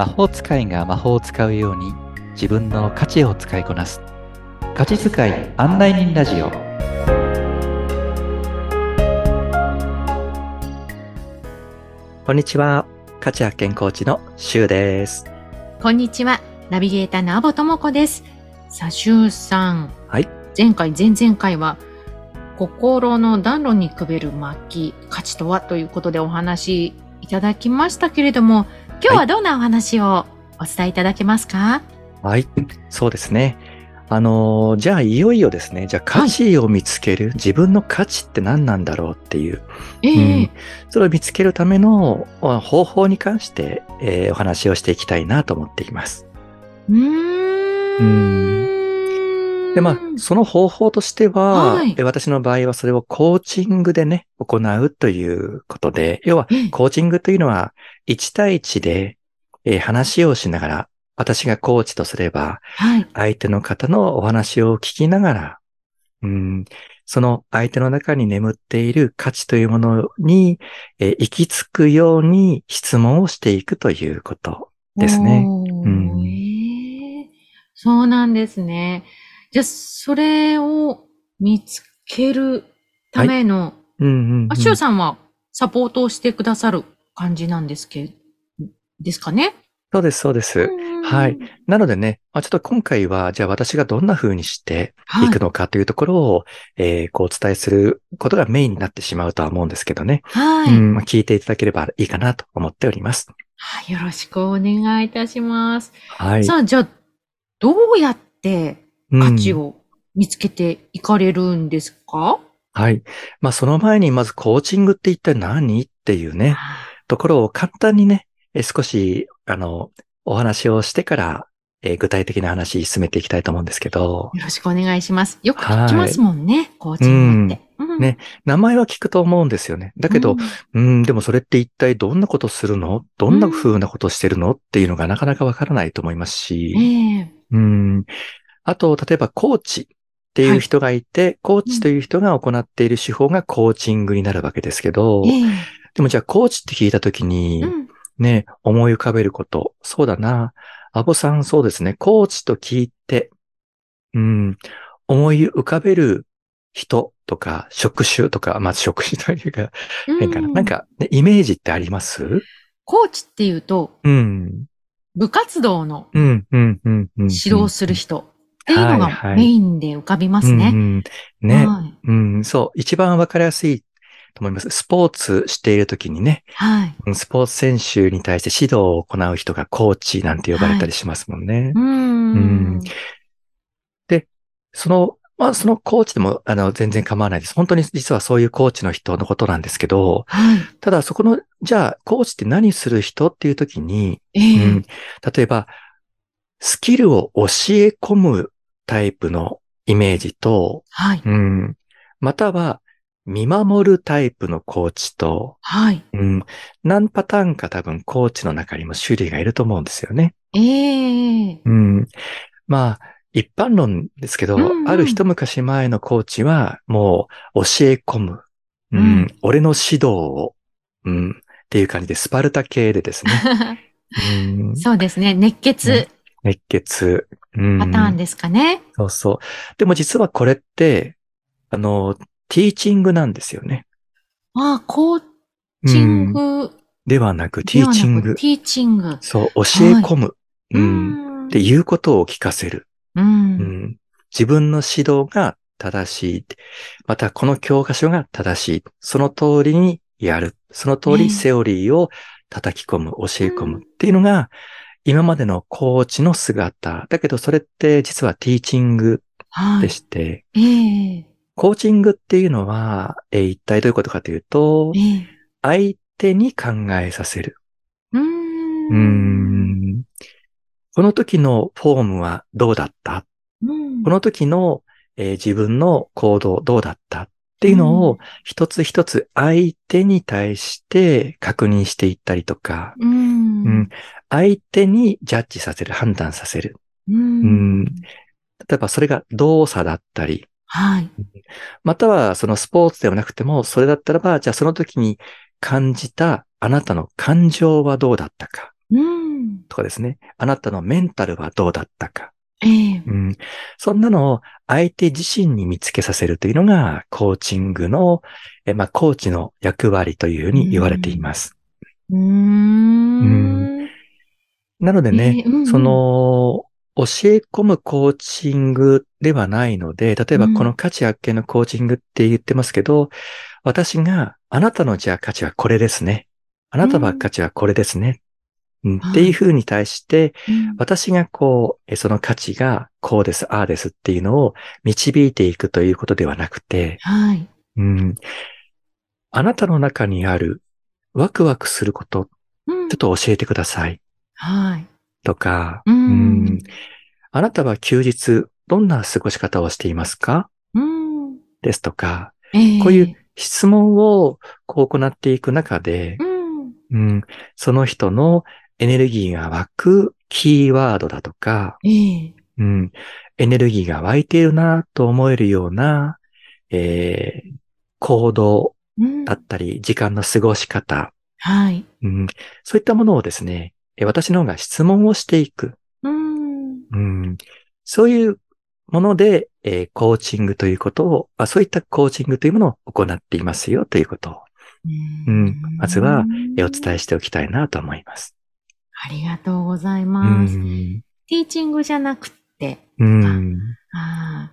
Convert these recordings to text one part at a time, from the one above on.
魔法使いが魔法を使うように自分の価値を使いこなす。価値使い案内人ラジオ。こんにちは。価値発見コーチのシュウです。こんにちは。ナビゲーターのアボともこです。さあシュウさん。はい。前回前々回は心の暖炉にくべる薪価値とはということでお話いただきましたけれども今日はどんなお話をお伝えいただけますか？はい、そうですね。あのーじゃあいよいよですね、じゃあ価値を見つける、自分の価値って何なんだろうっていう、ええ。うん。それを見つけるためのあ方法に関して、えーお話をしていきたいなと思っています。うーん。で、まあ、その方法としては、はいえ私の場合はそれをコーチングでね、行うということで、要はええコーチングというのは1対1で、えー話をしながら、私がコーチとすれば、はい。相手の方のお話を聞きながら、うん、その相手の中に眠っている価値というものに、えー行き着くように質問をしていくということですね。うんええそうなんですね。じゃあ、それを見つけるための、うんうんうんあ、しゅうさんはサポートをしてくださる感じなんですけですかね？そうです、そうです。はい。なのでね、まあ、ちょっと今回は、じゃあ私がどんな風にしてはいいくのかというところを、えーこうお伝えすることがメインになってしまうとは思うんですけどね。はい。うん、まあ聞いていただければいいかなと思っております。はいよろしくお願いいたします。はい。さあ、じゃあ、どうやってうん価値を見つけていかれるんですか、はい。まあ、その前にまずコーチングって一体何っていうね、ところを簡単にね、え少し、あの、お話をしてから、えー具体的な話進めていきたいと思うんですけど、よろしくお願いします。よく聞きますもんね、コーチングって。うん。ね名前は聞くと思うんですよね。だけど、うん、でもそれって一体どんなことするの？どんな風なことしてるの？っていうのがなかなかわからないと思いますし、うんええ。うん。あと、例えばコーチっていう人がいて、コーチという人が行っている手法がコーチングになるわけですけど、ええでもじゃあコーチって聞いたときに、うんね、思い浮かべること。そうだな。アボさんそうですね。コーチと聞いて、うん、思い浮かべる人とか、職種とか、まあ、職種というか、変かな。うんなんか、ね、イメージってあります？コーチっていうと、うん。部活動のうん、うん、うん、うん。指導する人っていうのがはいはいメインで浮かびますね。うんうんね、はい。うん、そう。一番わかりやすいと思います。スポーツしているときにね、はい。うんスポーツ選手に対して指導を行う人がコーチなんて呼ばれたりしますもんね。うーうんん。その、まあ、そのコーチでも、あの、全然構わないです。本当に実はそういうコーチの人のことなんですけど、はい。ただそこの、じゃあ、コーチって何する人っていうときに、ええうん、例えば、スキルを教え込むタイプのイメージと、はい。うん、または、見守るタイプのコーチと、はい。うん、何パターンか多分コーチの中にも種類がいると思うんですよね。ええうん。まあ、一般論ですけど、うんうんある一昔前のコーチは、もう教え込む。うん、うん俺の指導を、うん、っていう感じでスパルタ系でですね。うん、そうですね。熱血熱血。うん、パターンですかね。そうそう。でも実はこれって、あの、ティーチングなんですよね。ああ、コーチンうんグではなく、ティーチング。ティーチング。そう、教え込む。うん。んっていうことを聞かせる。う。うんん。自分の指導が正しい。また、この教科書が正しい。その通りにやる。その通ええりセオリーを叩き込む、教え込むっていうのが、今までのコーチの姿。だけど、それって実はティーチングはいで。して、ええコーチングっていうのは、えー一体どういうことかというとえ、え相手に考えさせる。うん。この時のフォームはどうだった？うんこの時の、えー自分の行動どうだった？っていうのを一つ一つ相手に対して確認していったりとか、うん。うん相手にジャッジさせる、判断させる。ううん例えばそれが動作だったり、はい。またはそのスポーツではなくても、それだったらば、じゃあその時に感じたあなたの感情はどうだったか。うん。とかですね。あなたのメンタルはどうだったか。ええうん、そんなのを相手自身に見つけさせるというのが、コーチングの、えまあ、コーチの役割というふうに言われています。うーん。なのでね、ええうんうんその、教え込むコーチングではないので、例えばうんこの価値発見のコーチングって言ってますけど、私があなたのじゃあ価値はこれですね。あなたは価値はこれですね。うんはいっていうふうに対して、うん私がこう、えその価値がこうです、ああですっていうのを導いていくということではなくて、はい。うん、あなたの中にあるワクワクすること、うんちょっと教えてくださいはい。とか、ううんん。あなたは休日どんな過ごし方をしていますか？うん。ですとか、ええこういう質問をこう行っていく中で、うん。うん、その人のエネルギーが湧くキーワードだとか、ええ。うん、エネルギーが湧いているなと思えるような、えー行動うんだったり、時間の過ごし方、はい。うん、そういったものをですね、え私の方が質問をしていく。うん。うん、そういうもので、えーコーチングということをあ、そういったコーチングというものを行っていますよということを、うん。まずはえーお伝えしておきたいなと思います。ありがとうございうます。ん、ティーチングじゃなくて、うん、ああ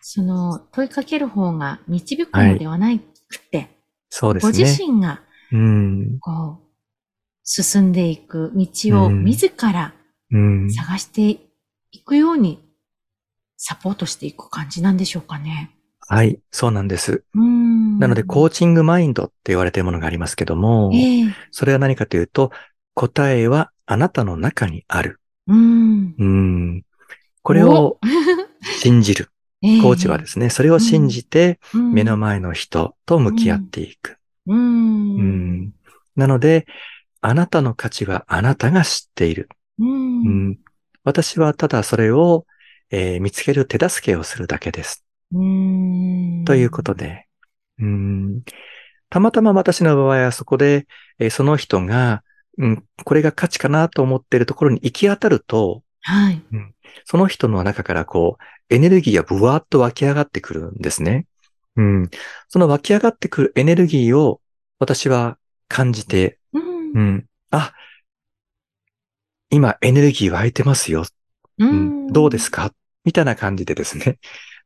その問いかける方が導くのではなくて、ごそうですね。自身がうん、こう進んでいく道をうん自らうん、探していくようにサポートしていく感じなんでしょうかね。はい、そうなんです。うん。なので、コーチングマインドって言われているものがありますけども、ええそれは何かというと、答えはあなたの中にある。うん。うん。これを信じる。コーチはですすね、それを信じて、目の前の人と向き合っていく。うん。ううん。ん。なので、あなたの価値はあなたが知っている。うん。うん。私はただそれを、えー見つける手助けをするだけです。うん。ということで、うん。たまたま私の場合はそこで、えーその人が、うん、これが価値かなと思っているところに行き当たると、はい。その人の中からこう、エネルギーがブワーッと湧き上がってくるんですね。うん。その湧き上がってくるエネルギーを私は感じて、うんう。ん。あ、今エネルギー湧いてますよ。ううん。どうですか？みたいな感じでですね。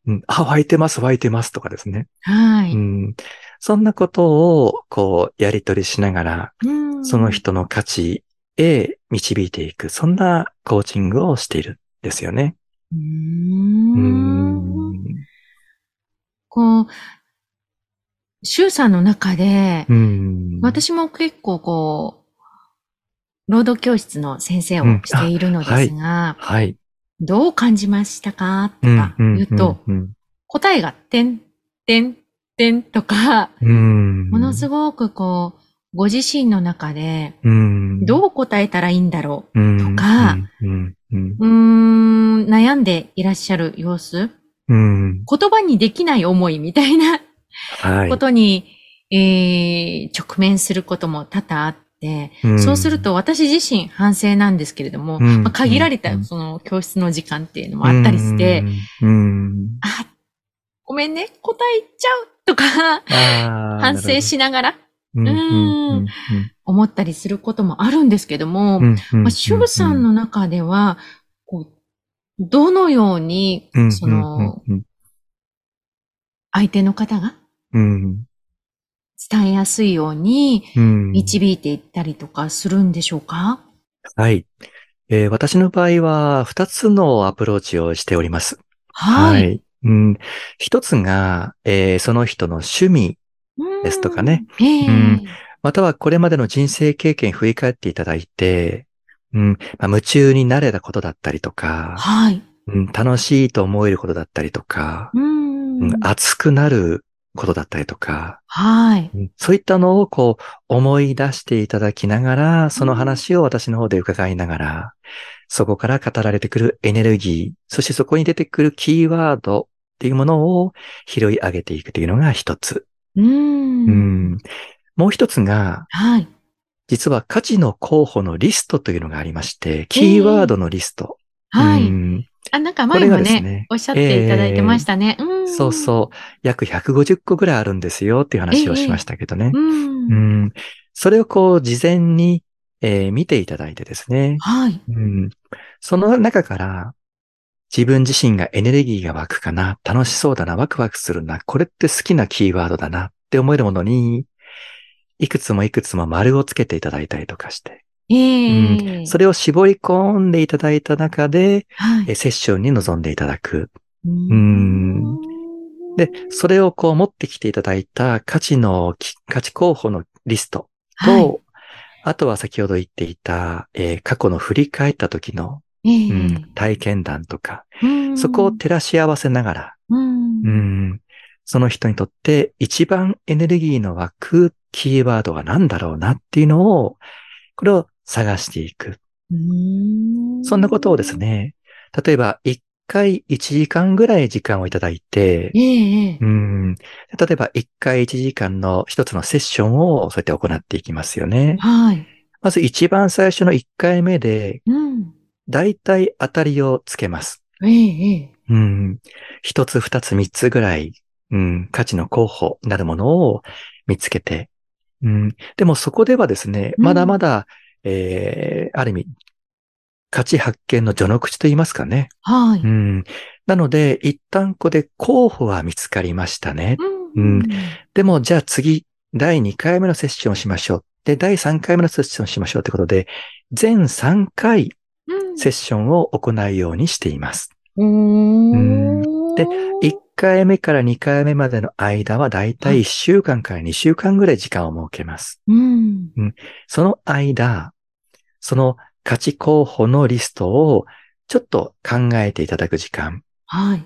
うん。あ、湧いてます、湧いてますとかですね。はい。うん。そんなことを、こう、やり取りしながら、うんその人の価値へ導いていく。そんなコーチングをしているんですよね。うんん。こう、周さんの中で、うん。私も結構こう、労働教室の先生をしているのですが、はい。どう感じましたか？とうんか言うと、うん。答えが、てん、てん、てんとか、うん。ものすごくこう、ご自身の中で、うん。どう答えたらいいんだろうんとか、悩んでいらっしゃる様子うん。言葉にできない思いみたいなはい。ことに、えー直面することも多々あって、うんそうすると私自身反省なんですけれども、うんまあ限られたうんその教室の時間っていうのもあったりして、、うん。あ、ごめんね、答えちゃうとか、反省しながら。思ったりすることもあるんですけども、シュウさんの中では、こう、どのようにその、うん相手の方がうん。伝えやすいようにうん。導いていったりとかするんでしょうか？はい。えー私の場合は、二つのアプローチをしております。はい。うん、一つが、えーその人の趣味、うんですとかね。ええ。うん。またはこれまでの人生経験振り返っていただいて、うん。まあ、夢中になれたことだったりとか、はい。うん、楽しいと思えることだったりとか、うん。うん。熱くなることだったりとか、はい。うん。そういったのをこう思い出していただきながら、その話を私の方で伺いながら、そこから語られてくるエネルギー、そしてそこに出てくるキーワードっていうものを拾い上げていくというのが一つ。うん。うんもう一つが、はい。実は価値の候補のリストというのがありまして、キーワードのリスト。はい。うんあ、なんか前もねねおっしゃっていただいてましたね。うん。そうそう。約150個ぐらいあるんですよっていう話をしましたけどね。う。うんん。それをこう、事前に、えー見ていただいてですね。はい。うん。その中から、自分自身がエネルギーが湧くかな、楽しそうだな、ワクワクするな、これって好きなキーワードだな。って思えるものに、いくつもいくつも丸をつけていただいたりとかして、ええ。それを絞り込んでいただいた中で、はい。えセッションに臨んでいただく。うん。で、それをこう持ってきていただいた価値のき、価値候補のリストと、はい。あとは先ほど言っていた、えー過去の振り返った時の、ええうん体験談とか、うんそこを照らし合わせながら、うんうんその人にとって一番エネルギーの湧くキーワードは何だろうなっていうのを、これを探していく。うんそんなことをです。ね、例えば1回1時間ぐらい時間をいただいてえ、えええうん。例えば1回1時間の一つのセッションをそうやって行っていきますよね。はい。まず一番最初の1回目で、うん。だいたい当たりをつけます。えうん。一つ、二つ、三つぐらい、うん、価値の候補になるものを見つけて、うん。でもそこではですね、うんまだまだ、えー、ある意味、価値発見の序の口と言いますかね。はい。うん。なので、一旦ここで候補は見つかりましたね。うんでも、じゃあ次、第2回目のセッションをしましょう。で、第3回目のセッションをしましょうということで、全3回うんセッションを行うようにしています。うんで1回目から2回目までの間はだいたい1週間から2週間ぐらい時間を設けます。うん。その間、その価値候補のリストをちょっと考えていただく時間。はい。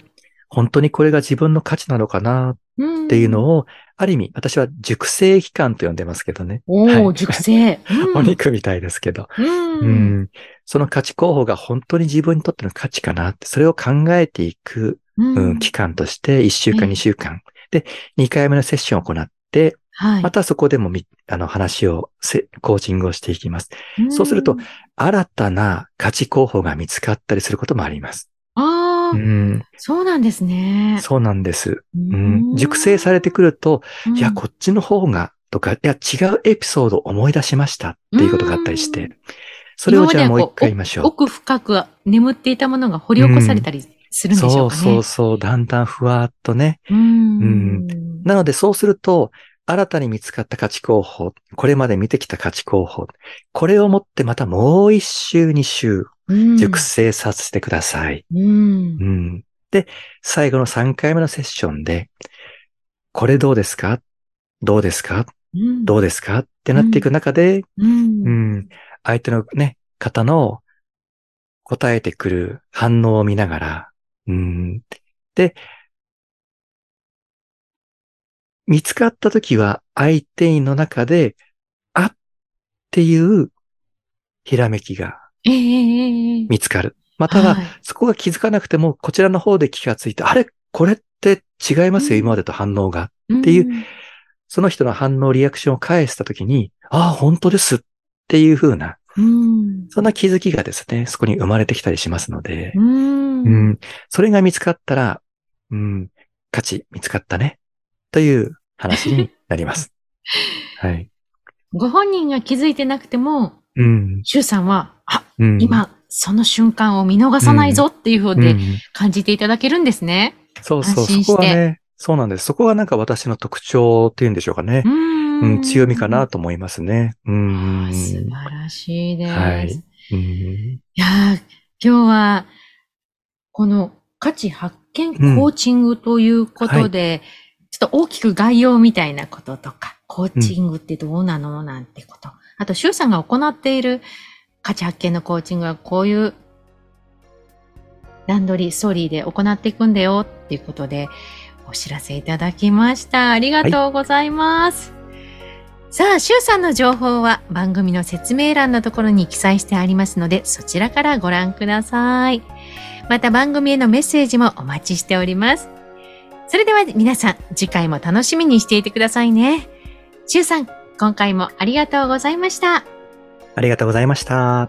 本当にこれが自分の価値なのかなっっていうのを、ある意味私は熟成期間と呼んでますけどね。おお、はい熟成。うん お肉みたいですけど。うん。うんその価値候補が本当に自分にとっての価値かなって、それを考えていく、うんうん期間として1週間、ええ2週間。で、2回目のセッションを行って、はい。またそこでもみ、あの話をせ、コーチングをしていきます。そうするとん、新たな価値候補が見つかったりすることもあります。ああ、うん、そうなんですね。そうなんです。ううん、熟成されてくると、うんいや、こっちの方が、とか、いや、違うエピソードを思い出しましたっていうことがあったりしうて、それをじゃあもう一回言いましょう。奥深く眠っていたものが掘り起こされたりするんでしょそううかね。そうそう、だんだんふわっとね。うん。なのでそうすると、新たに見つかった価値候補、これまで見てきた価値候補、これをもってまたもう一周二周うん熟成させてください。うんう。んで、最後の3回目のセッションで、これどうですか？どうですか？うんどうですか？ってなっていく中で、うんうん、相手のね、方の答えてくる反応を見ながら、うん、で、見つかったときは相手の中で、あっていうひらめきがええええ。ええ見つかる。または、はい。そこが気づかなくても、こちらの方で気がついて、あれ？これって違いますよ、うん。今までと反応が。っていううん。その人の反応、リアクションを返したときに、ああ、本当ですっていう風な、うん。そんな気づきがですね、そこに生まれてきたりしますので、うん。うん、それが見つかったら、うん、価値見つかったね、という話になります。はい。ご本人が気づいてなくても、うん、シュウさんは、あ、うん、今、その瞬間を見逃さないぞっていうふうでうん、感じていただけるんですね。そうそう、そこはね、そうなんです。そこがなんか私の特徴っていうんでしょうかね。うんうん、強みかなと思いますね。うん。素晴らしいです。はいうんいやー今日は、この価値発見コーチングということで、ちょっと大きく概要みたいなこととか、コーチングってどうなの、なんてこと。あと、周さんが行っている価値発見のコーチングはこういう段取り、ストーリーで行っていくんだよっていうことで、お知らせいただきました。ありがとうございます。さあ、シュウさんの情報は番組の説明欄のところに記載してありますので、そちらからご覧ください。また番組へのメッセージもお待ちしております。それでは皆さん、次回も楽しみにしていてくださいね。シュウさん、今回もありがとうございました。ありがとうございました。